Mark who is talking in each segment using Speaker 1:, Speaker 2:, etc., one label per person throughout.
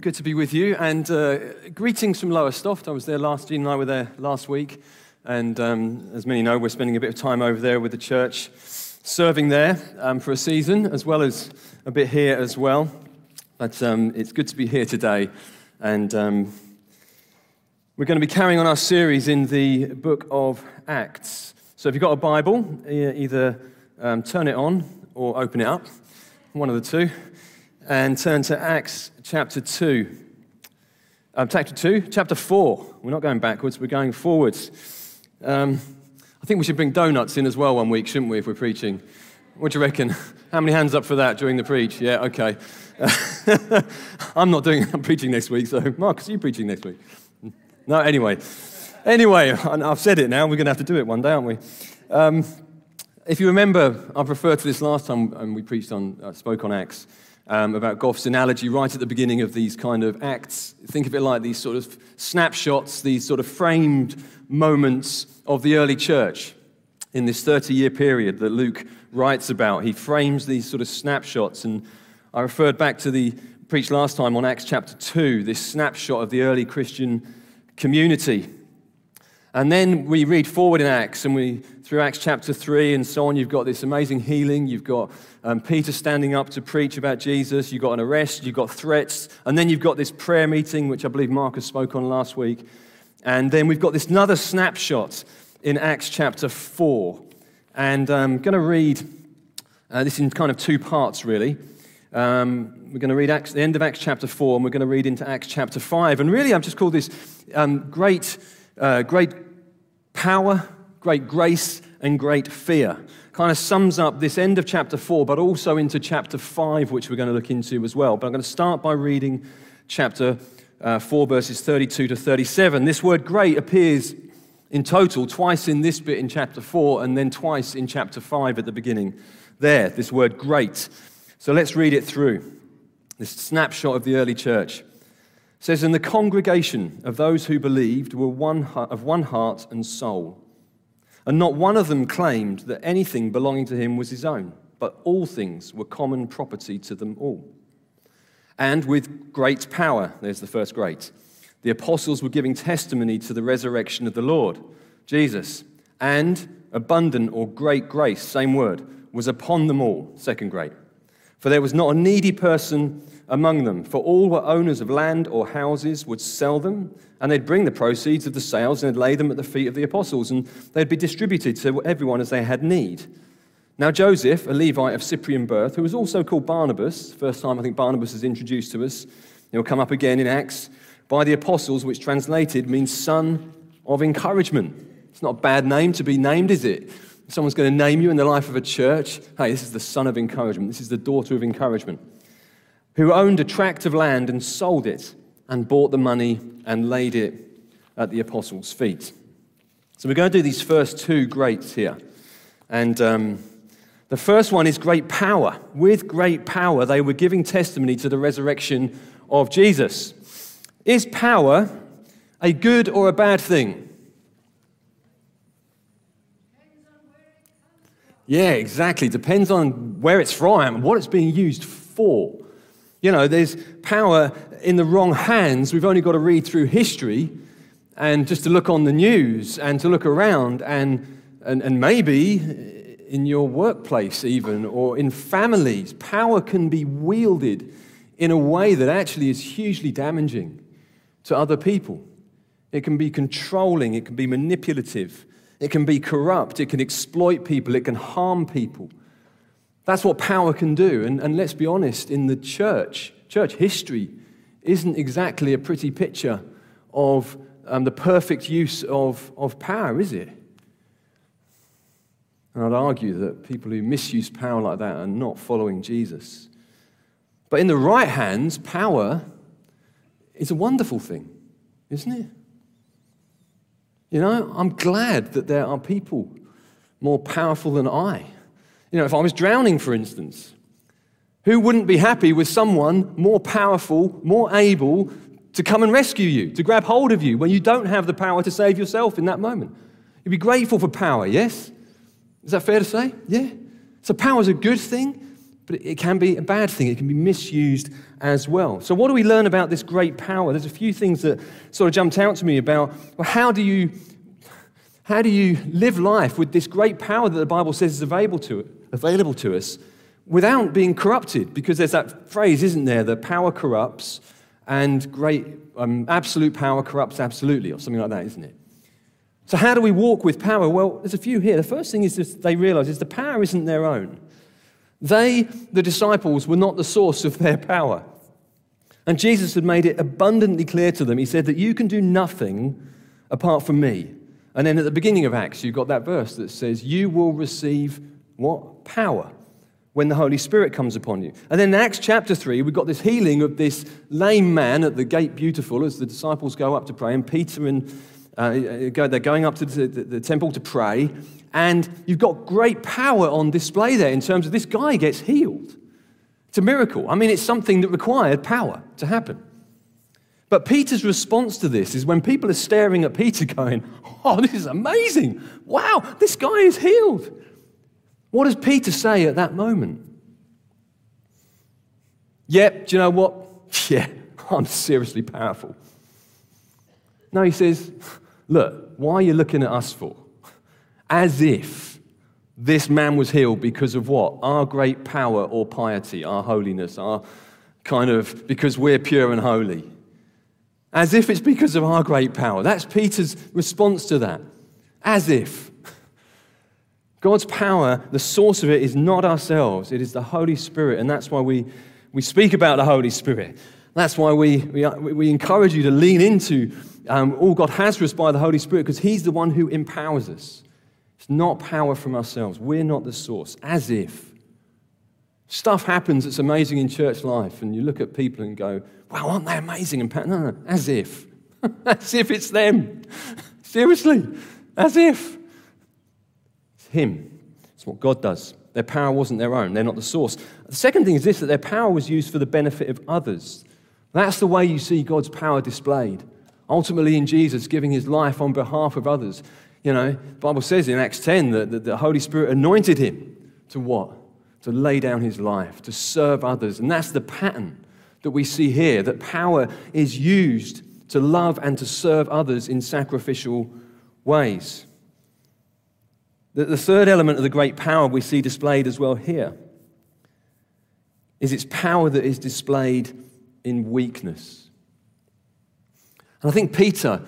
Speaker 1: Good to be with you. And uh, greetings from Lowestoft. I was there last, Jean and I were there last week. And um, as many know, we're spending a bit of time over there with the church, serving there um, for a season, as well as a bit here as well. But um, it's good to be here today. And um, we're going to be carrying on our series in the book of Acts. So if you've got a Bible, either um, turn it on or open it up, one of the two and turn to Acts chapter 2. Um, chapter 2, chapter 4. We're not going backwards, we're going forwards. Um, I think we should bring donuts in as well one week, shouldn't we, if we're preaching? What do you reckon? How many hands up for that during the preach? Yeah, okay. I'm not doing I'm preaching next week, so Marcus, are you preaching next week? No, anyway. Anyway, I've said it now, we're going to have to do it one day, aren't we? Um, if you remember, I've referred to this last time and we preached on, uh, spoke on Acts um, about Goff's analogy right at the beginning of these kind of acts. Think of it like these sort of snapshots, these sort of framed moments of the early church in this 30 year period that Luke writes about. He frames these sort of snapshots. And I referred back to the preached last time on Acts chapter 2, this snapshot of the early Christian community. And then we read forward in Acts, and we through Acts chapter 3 and so on, you've got this amazing healing. You've got um, Peter standing up to preach about Jesus. You've got an arrest. You've got threats. And then you've got this prayer meeting, which I believe Marcus spoke on last week. And then we've got this another snapshot in Acts chapter 4. And I'm going to read uh, this in kind of two parts, really. Um, we're going to read Acts, the end of Acts chapter 4, and we're going to read into Acts chapter 5. And really, I've just called this um, great, uh, great power great grace and great fear. Kind of sums up this end of chapter 4, but also into chapter 5, which we're going to look into as well. But I'm going to start by reading chapter uh, 4, verses 32 to 37. This word great appears in total twice in this bit in chapter 4, and then twice in chapter 5 at the beginning. There, this word great. So let's read it through. This snapshot of the early church. Says, And the congregation of those who believed were one, of one heart and soul and not one of them claimed that anything belonging to him was his own, but all things were common property to them all. And with great power, there's the first great, the apostles were giving testimony to the resurrection of the Lord, Jesus, and abundant or great grace, same word, was upon them all, second great. For there was not a needy person among them, for all were owners of land or houses, would sell them, and they'd bring the proceeds of the sales and they'd lay them at the feet of the apostles, and they'd be distributed to everyone as they had need. Now, Joseph, a Levite of Cyprian birth, who was also called Barnabas, first time I think Barnabas is introduced to us, he'll come up again in Acts, by the apostles, which translated means son of encouragement. It's not a bad name to be named, is it? If someone's going to name you in the life of a church, hey, this is the son of encouragement, this is the daughter of encouragement who owned a tract of land and sold it and bought the money and laid it at the apostles' feet. So we're going to do these first two greats here. And um, the first one is great power. With great power, they were giving testimony to the resurrection of Jesus. Is power a good or a bad thing? Yeah, exactly. Depends on where it's from and what it's being used for. You know, there's power in the wrong hands. We've only got to read through history and just to look on the news and to look around and, and, and maybe in your workplace, even, or in families, power can be wielded in a way that actually is hugely damaging to other people. It can be controlling, it can be manipulative, it can be corrupt, it can exploit people, it can harm people. That's what power can do. And, and let's be honest, in the church, church history isn't exactly a pretty picture of um, the perfect use of, of power, is it? And I'd argue that people who misuse power like that are not following Jesus. But in the right hands, power is a wonderful thing, isn't it? You know, I'm glad that there are people more powerful than I you know, if I was drowning, for instance, who wouldn't be happy with someone more powerful, more able to come and rescue you, to grab hold of you when you don't have the power to save yourself in that moment? You'd be grateful for power, yes? Is that fair to say? Yeah. So power is a good thing, but it can be a bad thing. It can be misused as well. So, what do we learn about this great power? There's a few things that sort of jumped out to me about well, how do you how do you live life with this great power that the Bible says is available to, available to us without being corrupted? Because there's that phrase, isn't there, that power corrupts and great um, absolute power corrupts absolutely, or something like that, isn't it? So, how do we walk with power? Well, there's a few here. The first thing is they realize is the power isn't their own. They, the disciples, were not the source of their power. And Jesus had made it abundantly clear to them. He said that you can do nothing apart from me. And then at the beginning of Acts, you've got that verse that says, You will receive what? Power when the Holy Spirit comes upon you. And then in Acts chapter 3, we've got this healing of this lame man at the gate beautiful as the disciples go up to pray. And Peter and uh, they're going up to the, the, the temple to pray. And you've got great power on display there in terms of this guy gets healed. It's a miracle. I mean, it's something that required power to happen. But Peter's response to this is when people are staring at Peter going, Oh, this is amazing. Wow, this guy is healed. What does Peter say at that moment? Yep, do you know what? Yeah, I'm seriously powerful. No, he says, Look, why are you looking at us for? as if this man was healed because of what? Our great power or piety, our holiness, our kind of because we're pure and holy. As if it's because of our great power. That's Peter's response to that. As if. God's power, the source of it is not ourselves, it is the Holy Spirit. And that's why we, we speak about the Holy Spirit. That's why we, we, we encourage you to lean into um, all God has for us by the Holy Spirit because He's the one who empowers us. It's not power from ourselves. We're not the source, as if. Stuff happens that's amazing in church life, and you look at people and go, wow, aren't they amazing? And no, no, as if. as if it's them. Seriously, as if. It's Him. It's what God does. Their power wasn't their own, they're not the source. The second thing is this that their power was used for the benefit of others. That's the way you see God's power displayed. Ultimately, in Jesus giving his life on behalf of others. You know, the Bible says in Acts 10 that, that the Holy Spirit anointed him to what? To lay down his life, to serve others. And that's the pattern that we see here that power is used to love and to serve others in sacrificial ways. The, third element of the great power we see displayed as well here is its power that is displayed in weakness. And I think Peter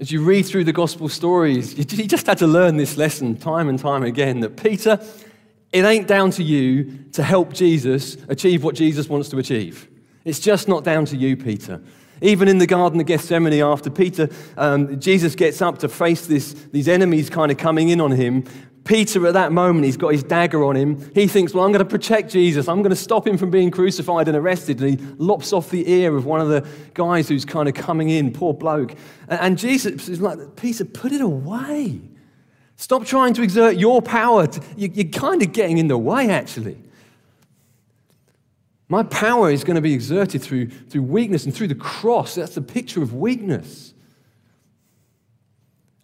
Speaker 1: as you read through the gospel stories, you just had to learn this lesson time and time again that Peter, it ain't down to you to help Jesus achieve what Jesus wants to achieve. It's just not down to you, Peter. Even in the Garden of Gethsemane, after Peter, um, Jesus gets up to face this, these enemies kind of coming in on him, Peter, at that moment, he's got his dagger on him. He thinks, Well, I'm going to protect Jesus. I'm going to stop him from being crucified and arrested. And he lops off the ear of one of the guys who's kind of coming in, poor bloke. And Jesus is like, Peter, put it away. Stop trying to exert your power. You're kind of getting in the way, actually. My power is going to be exerted through, through weakness and through the cross. That's the picture of weakness.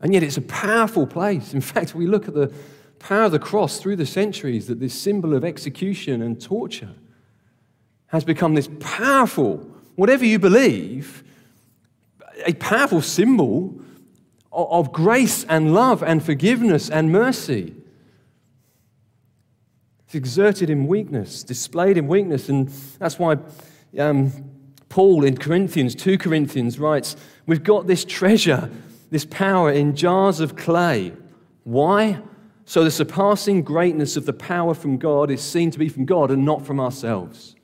Speaker 1: And yet it's a powerful place. In fact, we look at the power of the cross through the centuries, that this symbol of execution and torture has become this powerful, whatever you believe, a powerful symbol of grace and love and forgiveness and mercy. Exerted in weakness, displayed in weakness. And that's why um, Paul in Corinthians, 2 Corinthians, writes, We've got this treasure this power in jars of clay. Why? So the surpassing greatness of the power from God is seen to be from God and not from ourselves.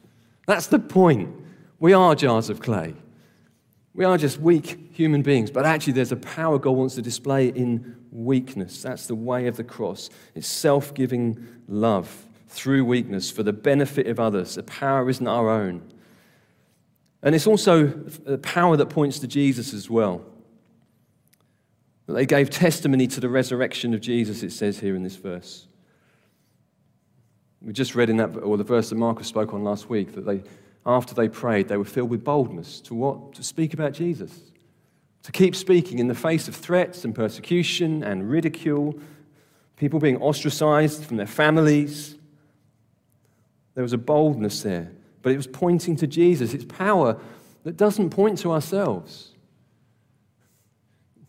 Speaker 1: That's the point. We are jars of clay. We are just weak human beings, but actually, there's a power God wants to display in weakness. That's the way of the cross. It's self giving love through weakness for the benefit of others. The power isn't our own. And it's also a power that points to Jesus as well. They gave testimony to the resurrection of Jesus, it says here in this verse. We just read in that, or the verse that Marcus spoke on last week, that they, after they prayed, they were filled with boldness to what? To speak about Jesus. To keep speaking in the face of threats and persecution and ridicule, people being ostracized from their families. There was a boldness there, but it was pointing to Jesus. It's power that doesn't point to ourselves.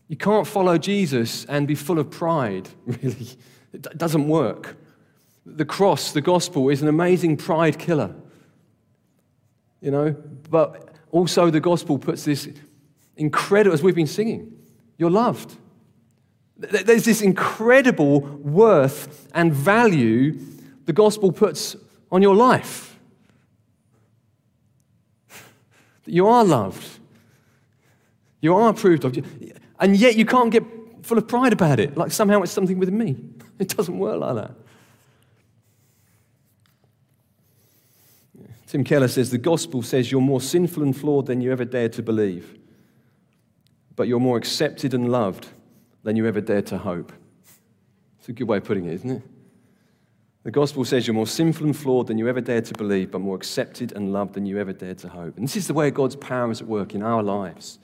Speaker 1: You can't follow Jesus and be full of pride, really. It doesn't work. The cross, the gospel, is an amazing pride killer. You know, but also the gospel puts this incredible, as we've been singing, you're loved. There's this incredible worth and value the gospel puts on your life. That You are loved. You are approved of. And yet you can't get full of pride about it, like somehow it's something with me. It doesn't work like that. Tim Keller says the gospel says you're more sinful and flawed than you ever dared to believe, but you're more accepted and loved than you ever dared to hope. It's a good way of putting it, isn't it? The gospel says you're more sinful and flawed than you ever dared to believe, but more accepted and loved than you ever dared to hope. And this is the way God's power is at work in our lives.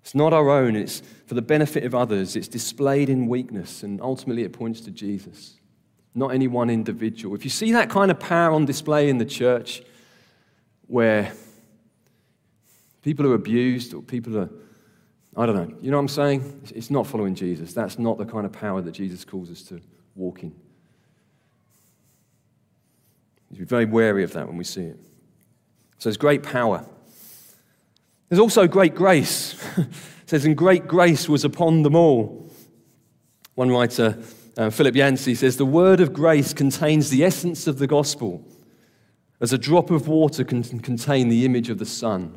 Speaker 1: It's not our own, it's for the benefit of others. It's displayed in weakness, and ultimately it points to Jesus, not any one individual. If you see that kind of power on display in the church, where people are abused or people are, I don't know, you know what I'm saying? It's not following Jesus. That's not the kind of power that Jesus calls us to walk in. You be very wary of that when we see it. So there's great power. There's also great grace. it says, and great grace was upon them all. One writer, uh, Philip Yancey, says, the word of grace contains the essence of the gospel as a drop of water can contain the image of the sun.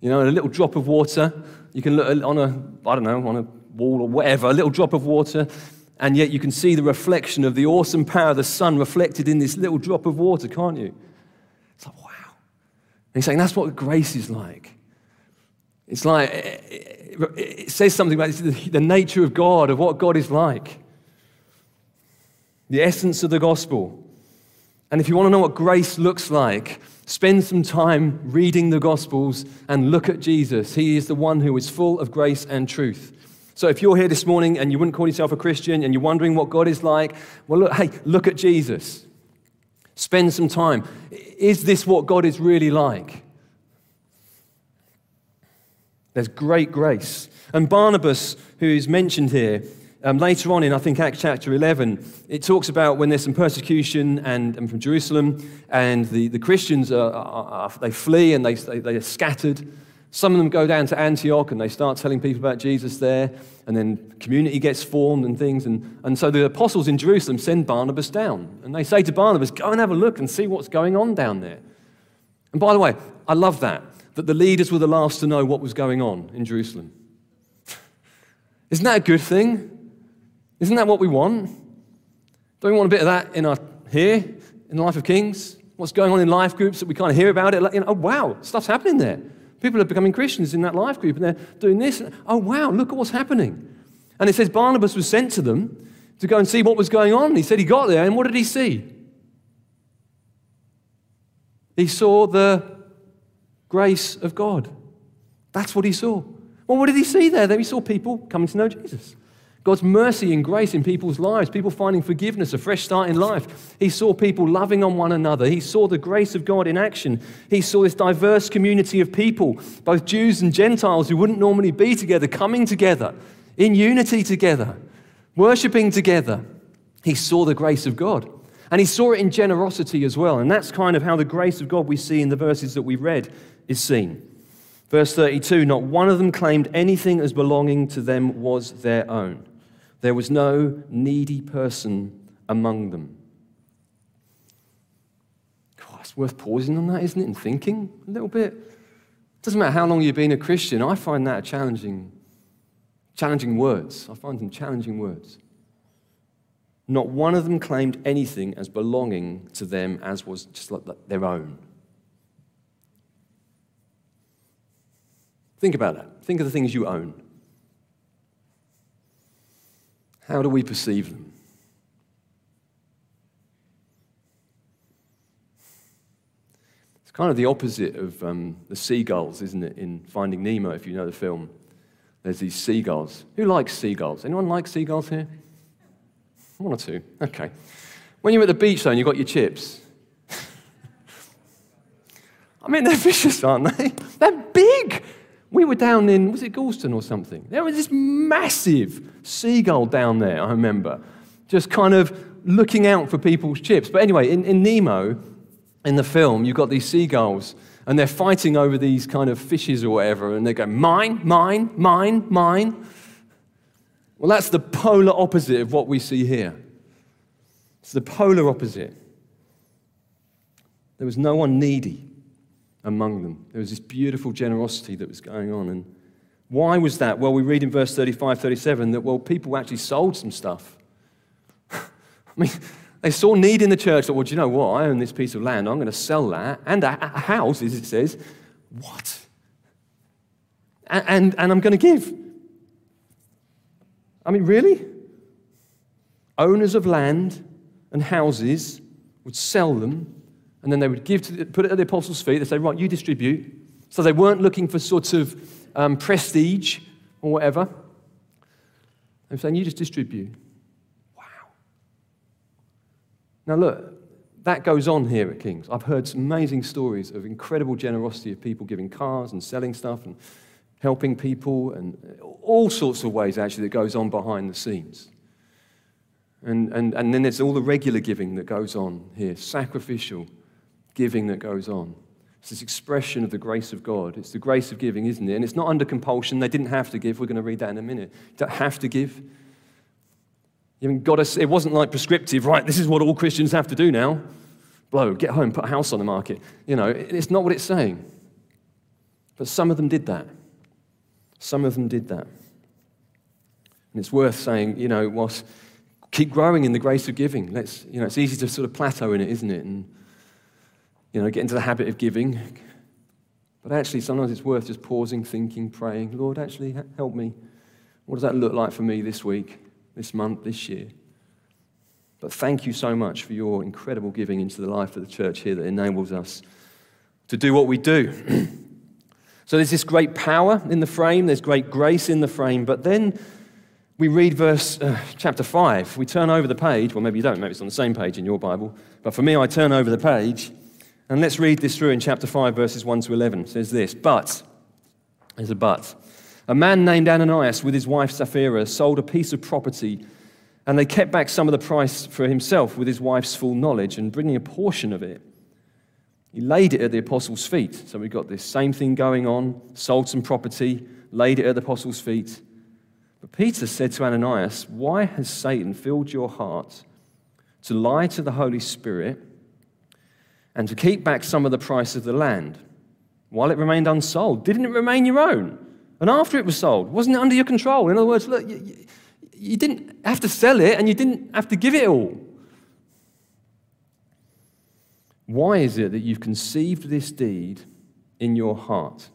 Speaker 1: You know, a little drop of water, you can look on a, I don't know, on a wall or whatever, a little drop of water, and yet you can see the reflection of the awesome power of the sun reflected in this little drop of water, can't you? It's like, wow. And he's saying that's what grace is like. It's like, it says something about the nature of God, of what God is like. The essence of the gospel. And if you want to know what grace looks like, spend some time reading the Gospels and look at Jesus. He is the one who is full of grace and truth. So if you're here this morning and you wouldn't call yourself a Christian and you're wondering what God is like, well, look, hey, look at Jesus. Spend some time. Is this what God is really like? There's great grace. And Barnabas, who is mentioned here, um, later on in, I think, Acts chapter 11, it talks about when there's some persecution and, and from Jerusalem, and the, the Christians, are, are, are, they flee and they, they, they are scattered. Some of them go down to Antioch and they start telling people about Jesus there, and then community gets formed and things. And, and so the apostles in Jerusalem send Barnabas down. And they say to Barnabas, Go and have a look and see what's going on down there. And by the way, I love that, that the leaders were the last to know what was going on in Jerusalem. Isn't that a good thing? Isn't that what we want? Don't we want a bit of that in our here in the life of kings? What's going on in life groups that we kind of hear about it? Like, you know, oh wow, stuff's happening there. People are becoming Christians in that life group and they're doing this. Oh wow, look at what's happening. And it says Barnabas was sent to them to go and see what was going on. He said he got there, and what did he see? He saw the grace of God. That's what he saw. Well, what did he see there? He saw people coming to know Jesus. God's mercy and grace in people's lives, people finding forgiveness, a fresh start in life. He saw people loving on one another. He saw the grace of God in action. He saw this diverse community of people, both Jews and Gentiles who wouldn't normally be together, coming together in unity together, worshiping together. He saw the grace of God. And he saw it in generosity as well. And that's kind of how the grace of God we see in the verses that we read is seen. Verse 32 Not one of them claimed anything as belonging to them was their own. There was no needy person among them. God, it's worth pausing on that, isn't it, and thinking a little bit. It doesn't matter how long you've been a Christian, I find that challenging, challenging words. I find them challenging words. Not one of them claimed anything as belonging to them as was just like their own. Think about that. Think of the things you own. How do we perceive them? It's kind of the opposite of um, the seagulls, isn't it, in Finding Nemo, if you know the film. There's these seagulls. Who likes seagulls? Anyone like seagulls here? One or two. Okay. When you're at the beach, though, and you've got your chips, I mean, they're vicious, aren't they? They're big. We were down in, was it Gorleston or something? There was this massive seagull down there, I remember, just kind of looking out for people's chips. But anyway, in, in Nemo, in the film, you've got these seagulls, and they're fighting over these kind of fishes or whatever, and they go, mine, mine, mine, mine. Well, that's the polar opposite of what we see here. It's the polar opposite. There was no one needy among them. There was this beautiful generosity that was going on. And why was that? Well, we read in verse 35, 37 that, well, people actually sold some stuff. I mean, they saw need in the church, thought, well, do you know what? I own this piece of land. I'm going to sell that and a, a house, as it says. What? And, and, and I'm going to give. I mean, really? Owners of land and houses would sell them and then they would give to the, put it at the apostles' feet. They say, right, you distribute. So they weren't looking for sort of um, prestige or whatever. They were saying, you just distribute. Wow. Now look, that goes on here at King's. I've heard some amazing stories of incredible generosity of people giving cars and selling stuff and helping people and all sorts of ways actually that goes on behind the scenes. And, and, and then there's all the regular giving that goes on here, sacrificial giving that goes on. It's this expression of the grace of God. It's the grace of giving, isn't it? And it's not under compulsion. They didn't have to give. We're going to read that in a minute. You don't have to give. You haven't got to, it wasn't like prescriptive, right? This is what all Christians have to do now. Blow, get home, put a house on the market. You know, it's not what it's saying. But some of them did that. Some of them did that. And it's worth saying, you know, whilst keep growing in the grace of giving. Let's, you know, it's easy to sort of plateau in it, isn't it? And you know, get into the habit of giving. But actually, sometimes it's worth just pausing, thinking, praying, Lord, actually, help me. What does that look like for me this week, this month, this year? But thank you so much for your incredible giving into the life of the church here that enables us to do what we do. so there's this great power in the frame, there's great grace in the frame, but then we read verse uh, chapter 5. We turn over the page. Well, maybe you don't, maybe it's on the same page in your Bible. But for me, I turn over the page and let's read this through in chapter 5, verses 1 to 11. It says this But, there's a but, a man named Ananias with his wife Sapphira sold a piece of property, and they kept back some of the price for himself with his wife's full knowledge, and bringing a portion of it, he laid it at the apostles' feet. So we've got this same thing going on, sold some property, laid it at the apostles' feet. But Peter said to Ananias, Why has Satan filled your heart to lie to the Holy Spirit? And to keep back some of the price of the land while it remained unsold. Didn't it remain your own? And after it was sold, wasn't it under your control? In other words, look, you, you didn't have to sell it and you didn't have to give it all. Why is it that you've conceived this deed in your heart?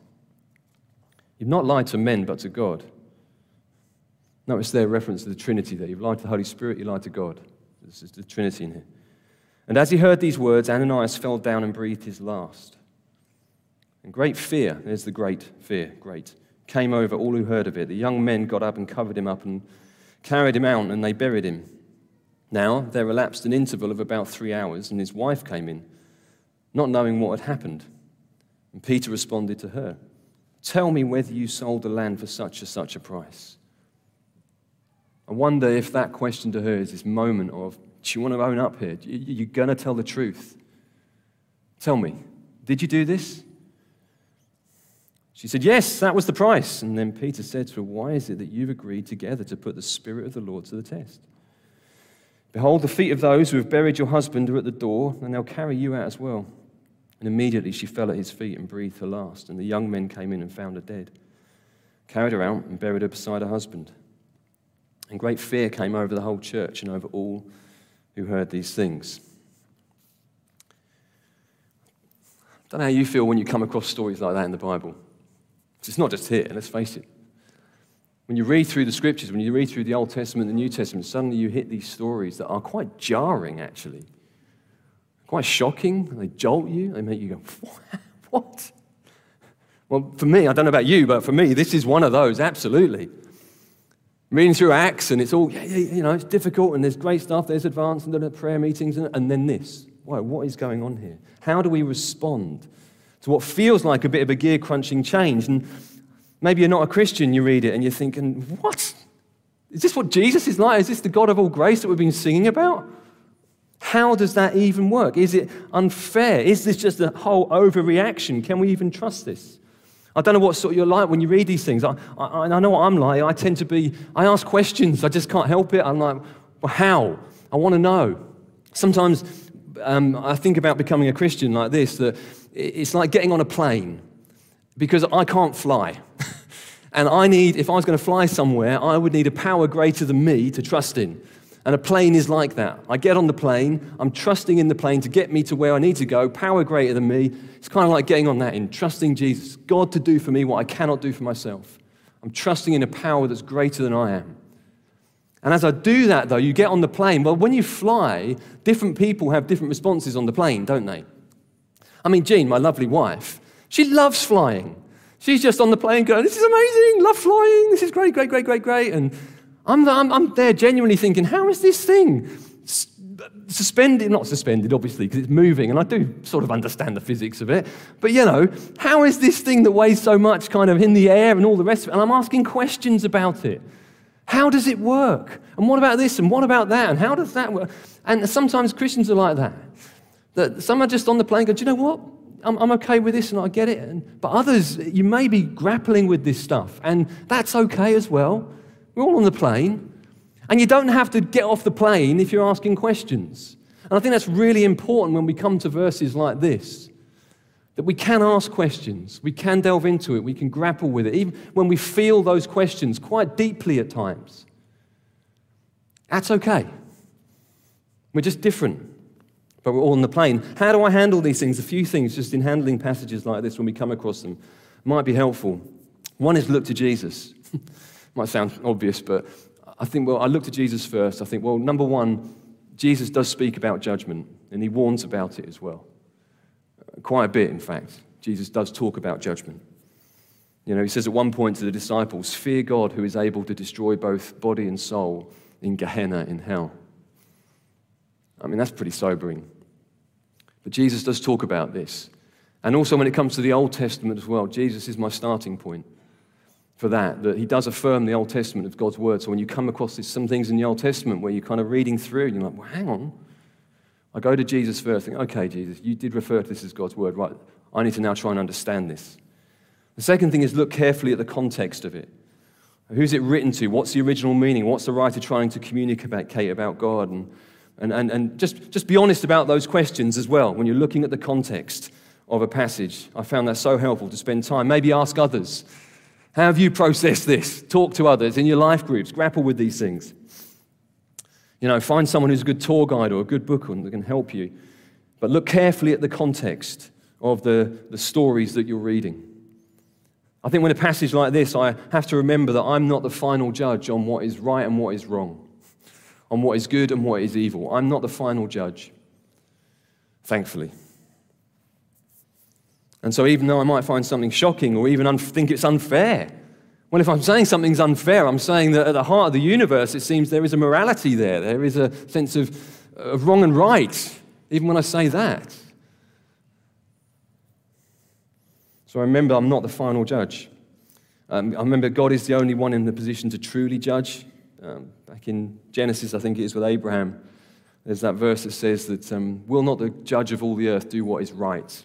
Speaker 1: You've not lied to men, but to God. Notice their reference to the Trinity there. You've lied to the Holy Spirit, you lied to God. This is the Trinity in here. And as he heard these words, Ananias fell down and breathed his last. And great fear, there's the great fear, great, came over all who heard of it. The young men got up and covered him up and carried him out, and they buried him. Now there elapsed an interval of about three hours, and his wife came in, not knowing what had happened. And Peter responded to her, Tell me whether you sold the land for such or such a price. I wonder if that question to her is this moment of do you want to own up here? You're going to tell the truth. Tell me, did you do this? She said, Yes, that was the price. And then Peter said to her, Why is it that you've agreed together to put the Spirit of the Lord to the test? Behold, the feet of those who have buried your husband are at the door, and they'll carry you out as well. And immediately she fell at his feet and breathed her last. And the young men came in and found her dead, carried her out, and buried her beside her husband. And great fear came over the whole church and over all who heard these things. I don't know how you feel when you come across stories like that in the Bible. It's not just here, let's face it. When you read through the scriptures, when you read through the Old Testament and the New Testament, suddenly you hit these stories that are quite jarring, actually. Quite shocking. They jolt you, they make you go, what? Well, for me, I don't know about you, but for me, this is one of those, absolutely reading through Acts, and it's all, you know, it's difficult, and there's great stuff, there's advance, and prayer meetings, and, and then this. Why, what is going on here? How do we respond to what feels like a bit of a gear crunching change. And maybe you're not a Christian, you read it and you're thinking, what? Is this what Jesus is like? Is this the God of all grace that we've been singing about? How does that even work? Is it unfair? Is this just a whole overreaction? Can we even trust this? I don't know what sort of you're like when you read these things. I, I, I know what I'm like. I tend to be, I ask questions. I just can't help it. I'm like, well, how? I want to know. Sometimes um, I think about becoming a Christian like this that it's like getting on a plane because I can't fly. and I need, if I was going to fly somewhere, I would need a power greater than me to trust in. And a plane is like that. I get on the plane, I'm trusting in the plane to get me to where I need to go, power greater than me. It's kind of like getting on that in trusting Jesus, God to do for me what I cannot do for myself. I'm trusting in a power that's greater than I am. And as I do that, though, you get on the plane. Well, when you fly, different people have different responses on the plane, don't they? I mean, Jean, my lovely wife, she loves flying. She's just on the plane going, This is amazing, love flying, this is great, great, great, great, great. And I'm, I'm, I'm there genuinely thinking, How is this thing suspended? Not suspended, obviously, because it's moving, and I do sort of understand the physics of it. But you know, how is this thing that weighs so much kind of in the air and all the rest of it? And I'm asking questions about it. How does it work? And what about this? And what about that? And how does that work? And sometimes Christians are like that. That some are just on the plane go, do you know what? I'm, I'm okay with this and I get it. And, but others, you may be grappling with this stuff. And that's okay as well. We're all on the plane. And you don't have to get off the plane if you're asking questions. And I think that's really important when we come to verses like this that we can ask questions, we can delve into it, we can grapple with it, even when we feel those questions quite deeply at times. That's okay. We're just different, but we're all on the plane. How do I handle these things? A few things just in handling passages like this when we come across them might be helpful. One is look to Jesus. might sound obvious, but I think, well, I look to Jesus first. I think, well, number one, Jesus does speak about judgment, and he warns about it as well. Quite a bit, in fact. Jesus does talk about judgment. You know, he says at one point to the disciples, Fear God who is able to destroy both body and soul in Gehenna, in hell. I mean, that's pretty sobering. But Jesus does talk about this. And also, when it comes to the Old Testament as well, Jesus is my starting point for that, that he does affirm the Old Testament of God's word. So when you come across this, some things in the Old Testament where you're kind of reading through and you're like, well, hang on, I go to Jesus first, think, okay, Jesus, you did refer to this as God's word, right? I need to now try and understand this. The second thing is look carefully at the context of it. Who's it written to? What's the original meaning? What's the writer trying to communicate about God? And, and, and, and just, just be honest about those questions as well when you're looking at the context of a passage. I found that so helpful to spend time. Maybe ask others. How have you processed this? Talk to others in your life groups. Grapple with these things. You know, find someone who's a good tour guide or a good book that can help you. But look carefully at the context of the, the stories that you're reading. I think when a passage like this, I have to remember that I'm not the final judge on what is right and what is wrong, on what is good and what is evil. I'm not the final judge, thankfully. And so, even though I might find something shocking or even un- think it's unfair, well, if I'm saying something's unfair, I'm saying that at the heart of the universe, it seems there is a morality there. There is a sense of, of wrong and right, even when I say that. So I remember I'm not the final judge. Um, I remember God is the only one in the position to truly judge. Um, back in Genesis, I think it is with Abraham, there's that verse that says that, um, Will not the judge of all the earth do what is right?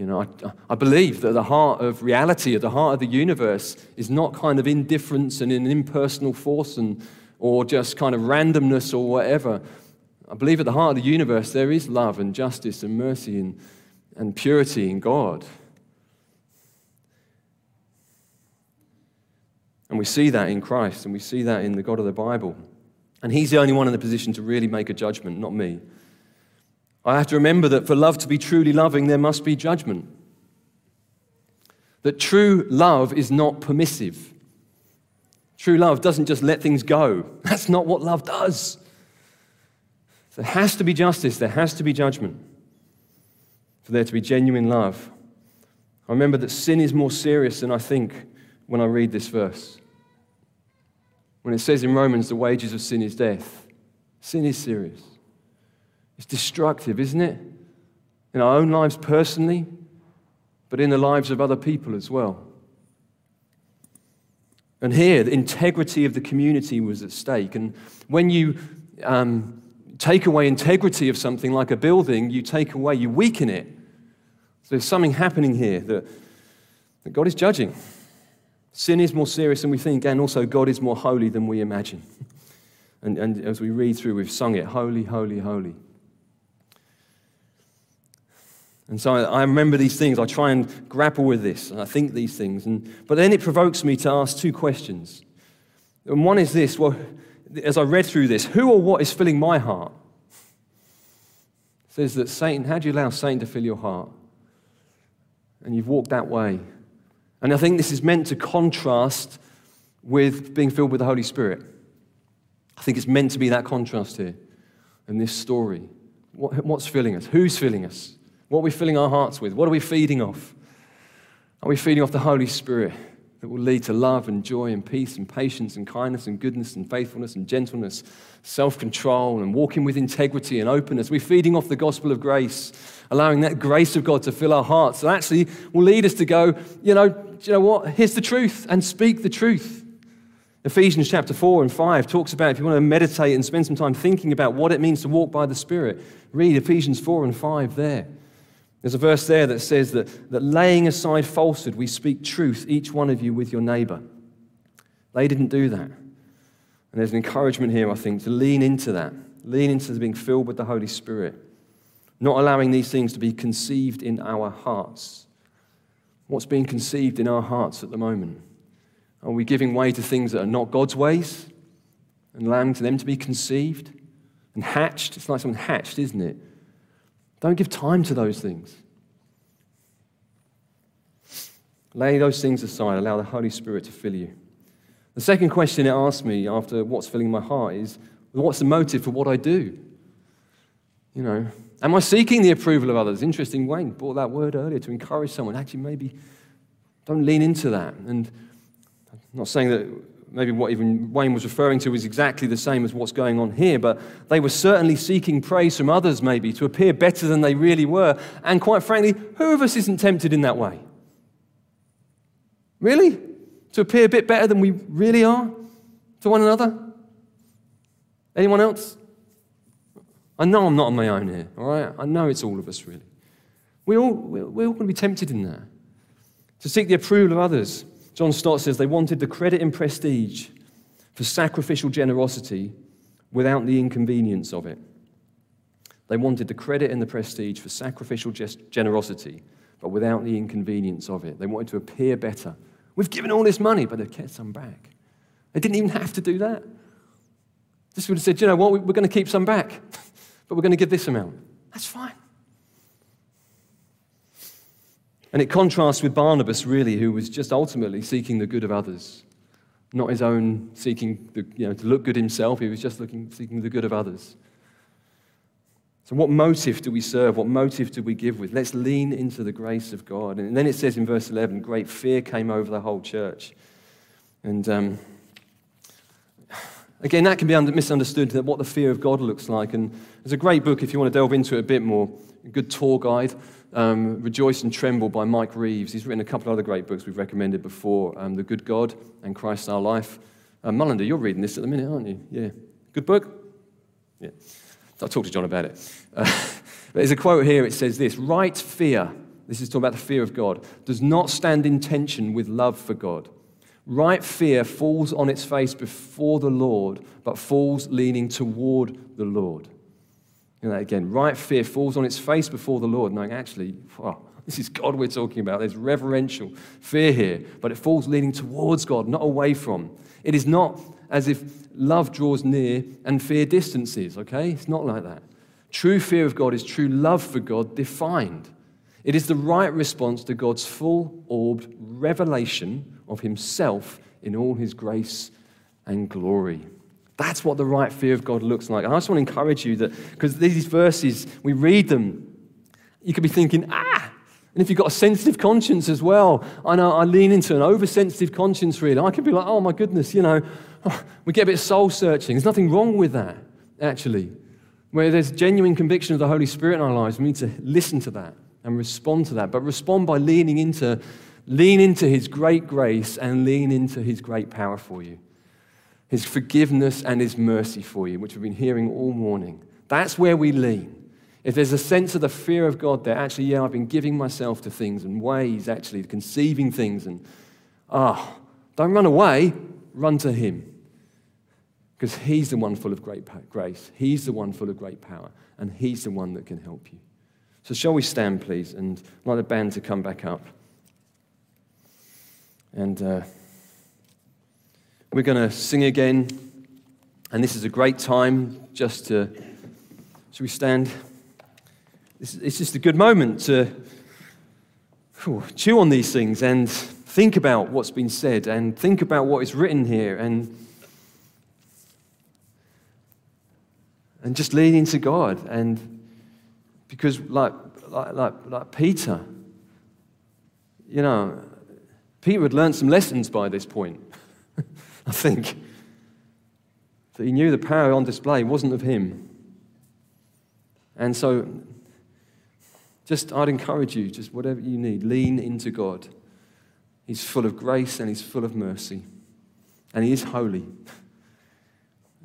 Speaker 1: You know, I, I believe that the heart of reality, at the heart of the universe, is not kind of indifference and an impersonal force and, or just kind of randomness or whatever. I believe at the heart of the universe there is love and justice and mercy and, and purity in God. And we see that in Christ and we see that in the God of the Bible. And He's the only one in the position to really make a judgment, not me. I have to remember that for love to be truly loving, there must be judgment. That true love is not permissive. True love doesn't just let things go. That's not what love does. There has to be justice, there has to be judgment for there to be genuine love. I remember that sin is more serious than I think when I read this verse. When it says in Romans, the wages of sin is death, sin is serious. It's destructive, isn't it? in our own lives personally, but in the lives of other people as well. And here, the integrity of the community was at stake. And when you um, take away integrity of something like a building, you take away, you weaken it. So there's something happening here that, that God is judging. Sin is more serious than we think, and also God is more holy than we imagine. And, and as we read through, we've sung it Holy, Holy, Holy. And so I, I, remember these things. I try and grapple with this, and I think these things. And, but then it provokes me to ask two questions. And one is this well, as I read through this, who or what is filling my heart? It says that Satan, how do you allow Satan to fill your heart? And you've walked that way. And I think this is meant to contrast with being filled with the Holy Spirit. I think it's meant to be that contrast here in this story. What, what's filling us? Who's filling us? What are we filling our hearts with? What are we feeding off? Are we feeding off the Holy Spirit that will lead to love and joy and peace and patience and kindness and goodness and faithfulness and gentleness, self control and walking with integrity and openness? We're feeding off the gospel of grace, allowing that grace of God to fill our hearts. So actually will lead us to go, you know, you know what? Here's the truth and speak the truth. Ephesians chapter 4 and 5 talks about if you want to meditate and spend some time thinking about what it means to walk by the Spirit, read Ephesians 4 and 5 there. There's a verse there that says that, that laying aside falsehood, we speak truth, each one of you with your neighbor. They didn't do that. And there's an encouragement here, I think, to lean into that, lean into being filled with the Holy Spirit, not allowing these things to be conceived in our hearts. What's being conceived in our hearts at the moment? Are we giving way to things that are not God's ways and allowing them to be conceived and hatched? It's like something hatched, isn't it? Don't give time to those things. Lay those things aside. Allow the Holy Spirit to fill you. The second question it asked me after what's filling my heart is what's the motive for what I do? You know, am I seeking the approval of others? Interesting, Wayne brought that word earlier to encourage someone. Actually, maybe don't lean into that. And I'm not saying that maybe what even Wayne was referring to is exactly the same as what's going on here, but they were certainly seeking praise from others, maybe, to appear better than they really were. And quite frankly, who of us isn't tempted in that way? Really? To appear a bit better than we really are to one another? Anyone else? I know I'm not on my own here, all right? I know it's all of us, really. We all, we're all going to be tempted in that. To seek the approval of others. John Stott says they wanted the credit and prestige for sacrificial generosity without the inconvenience of it. They wanted the credit and the prestige for sacrificial generosity, but without the inconvenience of it. They wanted to appear better. We've given all this money, but they've kept some back. They didn't even have to do that. Just would have said, you know what, we're going to keep some back, but we're going to give this amount. That's fine. And it contrasts with Barnabas, really, who was just ultimately seeking the good of others, not his own seeking the, you know, to look good himself. He was just looking, seeking the good of others. So, what motive do we serve? What motive do we give with? Let's lean into the grace of God. And then it says in verse 11, great fear came over the whole church. And um, again, that can be misunderstood what the fear of God looks like. And there's a great book if you want to delve into it a bit more, a good tour guide um, Rejoice and Tremble by Mike Reeves. He's written a couple of other great books we've recommended before um, The Good God and Christ Our Life. Uh, Mullender, you're reading this at the minute, aren't you? Yeah. Good book? Yeah. I'll talk to John about it. Uh, there's a quote here, it says this Right fear, this is talking about the fear of God, does not stand in tension with love for God. Right fear falls on its face before the Lord, but falls leaning toward the Lord. You know, again, right fear falls on its face before the Lord, knowing actually, oh, this is God we're talking about. There's reverential fear here, but it falls leaning towards God, not away from. It is not as if love draws near and fear distances, okay? It's not like that. True fear of God is true love for God defined. It is the right response to God's full orbed revelation of Himself in all His grace and glory. That's what the right fear of God looks like. And I just want to encourage you that, because these verses, we read them, you could be thinking, ah, and if you've got a sensitive conscience as well, I know I lean into an oversensitive conscience, really. I could be like, oh my goodness, you know, we get a bit soul searching. There's nothing wrong with that, actually. Where there's genuine conviction of the Holy Spirit in our lives, we need to listen to that and respond to that, but respond by leaning into, lean into His great grace and lean into His great power for you. His forgiveness and His mercy for you, which we've been hearing all morning. That's where we lean. If there's a sense of the fear of God there, actually, yeah, I've been giving myself to things and ways, actually, conceiving things, and ah, oh, don't run away, run to Him. Because He's the one full of great grace, He's the one full of great power, and He's the one that can help you. So, shall we stand, please, and I'd like the band to come back up. And uh, we're going to sing again. And this is a great time just to. Should we stand? It's just a good moment to whew, chew on these things and think about what's been said and think about what is written here and, and just lean into God. And because, like, like, like, like Peter, you know, Peter had learned some lessons by this point, I think. That he knew the power on display wasn't of him. And so just, I'd encourage you, just whatever you need, lean into God. He's full of grace and He's full of mercy. And He is holy.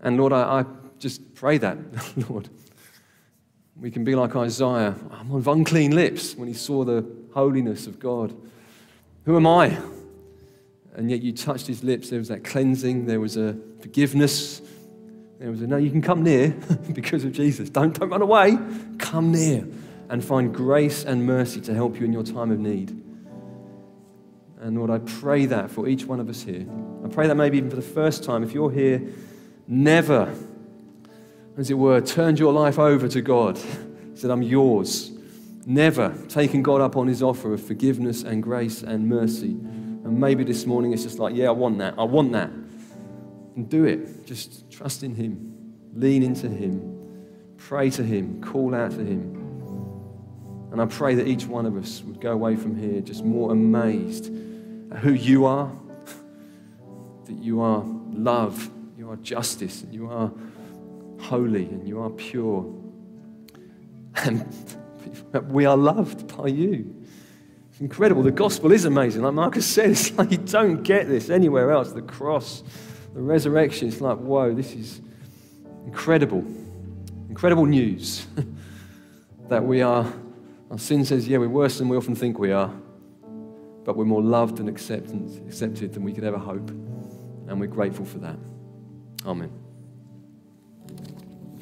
Speaker 1: And Lord, I, I just pray that, Lord. We can be like Isaiah. I'm of unclean lips when he saw the holiness of God. Who am I? And yet you touched his lips. There was that cleansing, there was a forgiveness. There was a no, you can come near because of Jesus. Don't, don't run away. Come near and find grace and mercy to help you in your time of need. And Lord, I pray that for each one of us here. I pray that maybe even for the first time, if you're here, never, as it were, turned your life over to God, said, I'm yours. Never taking God up on his offer of forgiveness and grace and mercy. And maybe this morning it's just like, yeah, I want that. I want that. And do it. Just trust in him. Lean into him. Pray to him. Call out to him. And I pray that each one of us would go away from here just more amazed at who you are, that you are love, you are justice, and you are holy, and you are pure. And we are loved by you. It's incredible. The gospel is amazing. Like Marcus said, it's like you don't get this anywhere else. The cross, the resurrection, it's like, whoa, this is incredible. Incredible news that we are our sin says, yeah, we're worse than we often think we are, but we're more loved and accepted, accepted than we could ever hope. And we're grateful for that. Amen.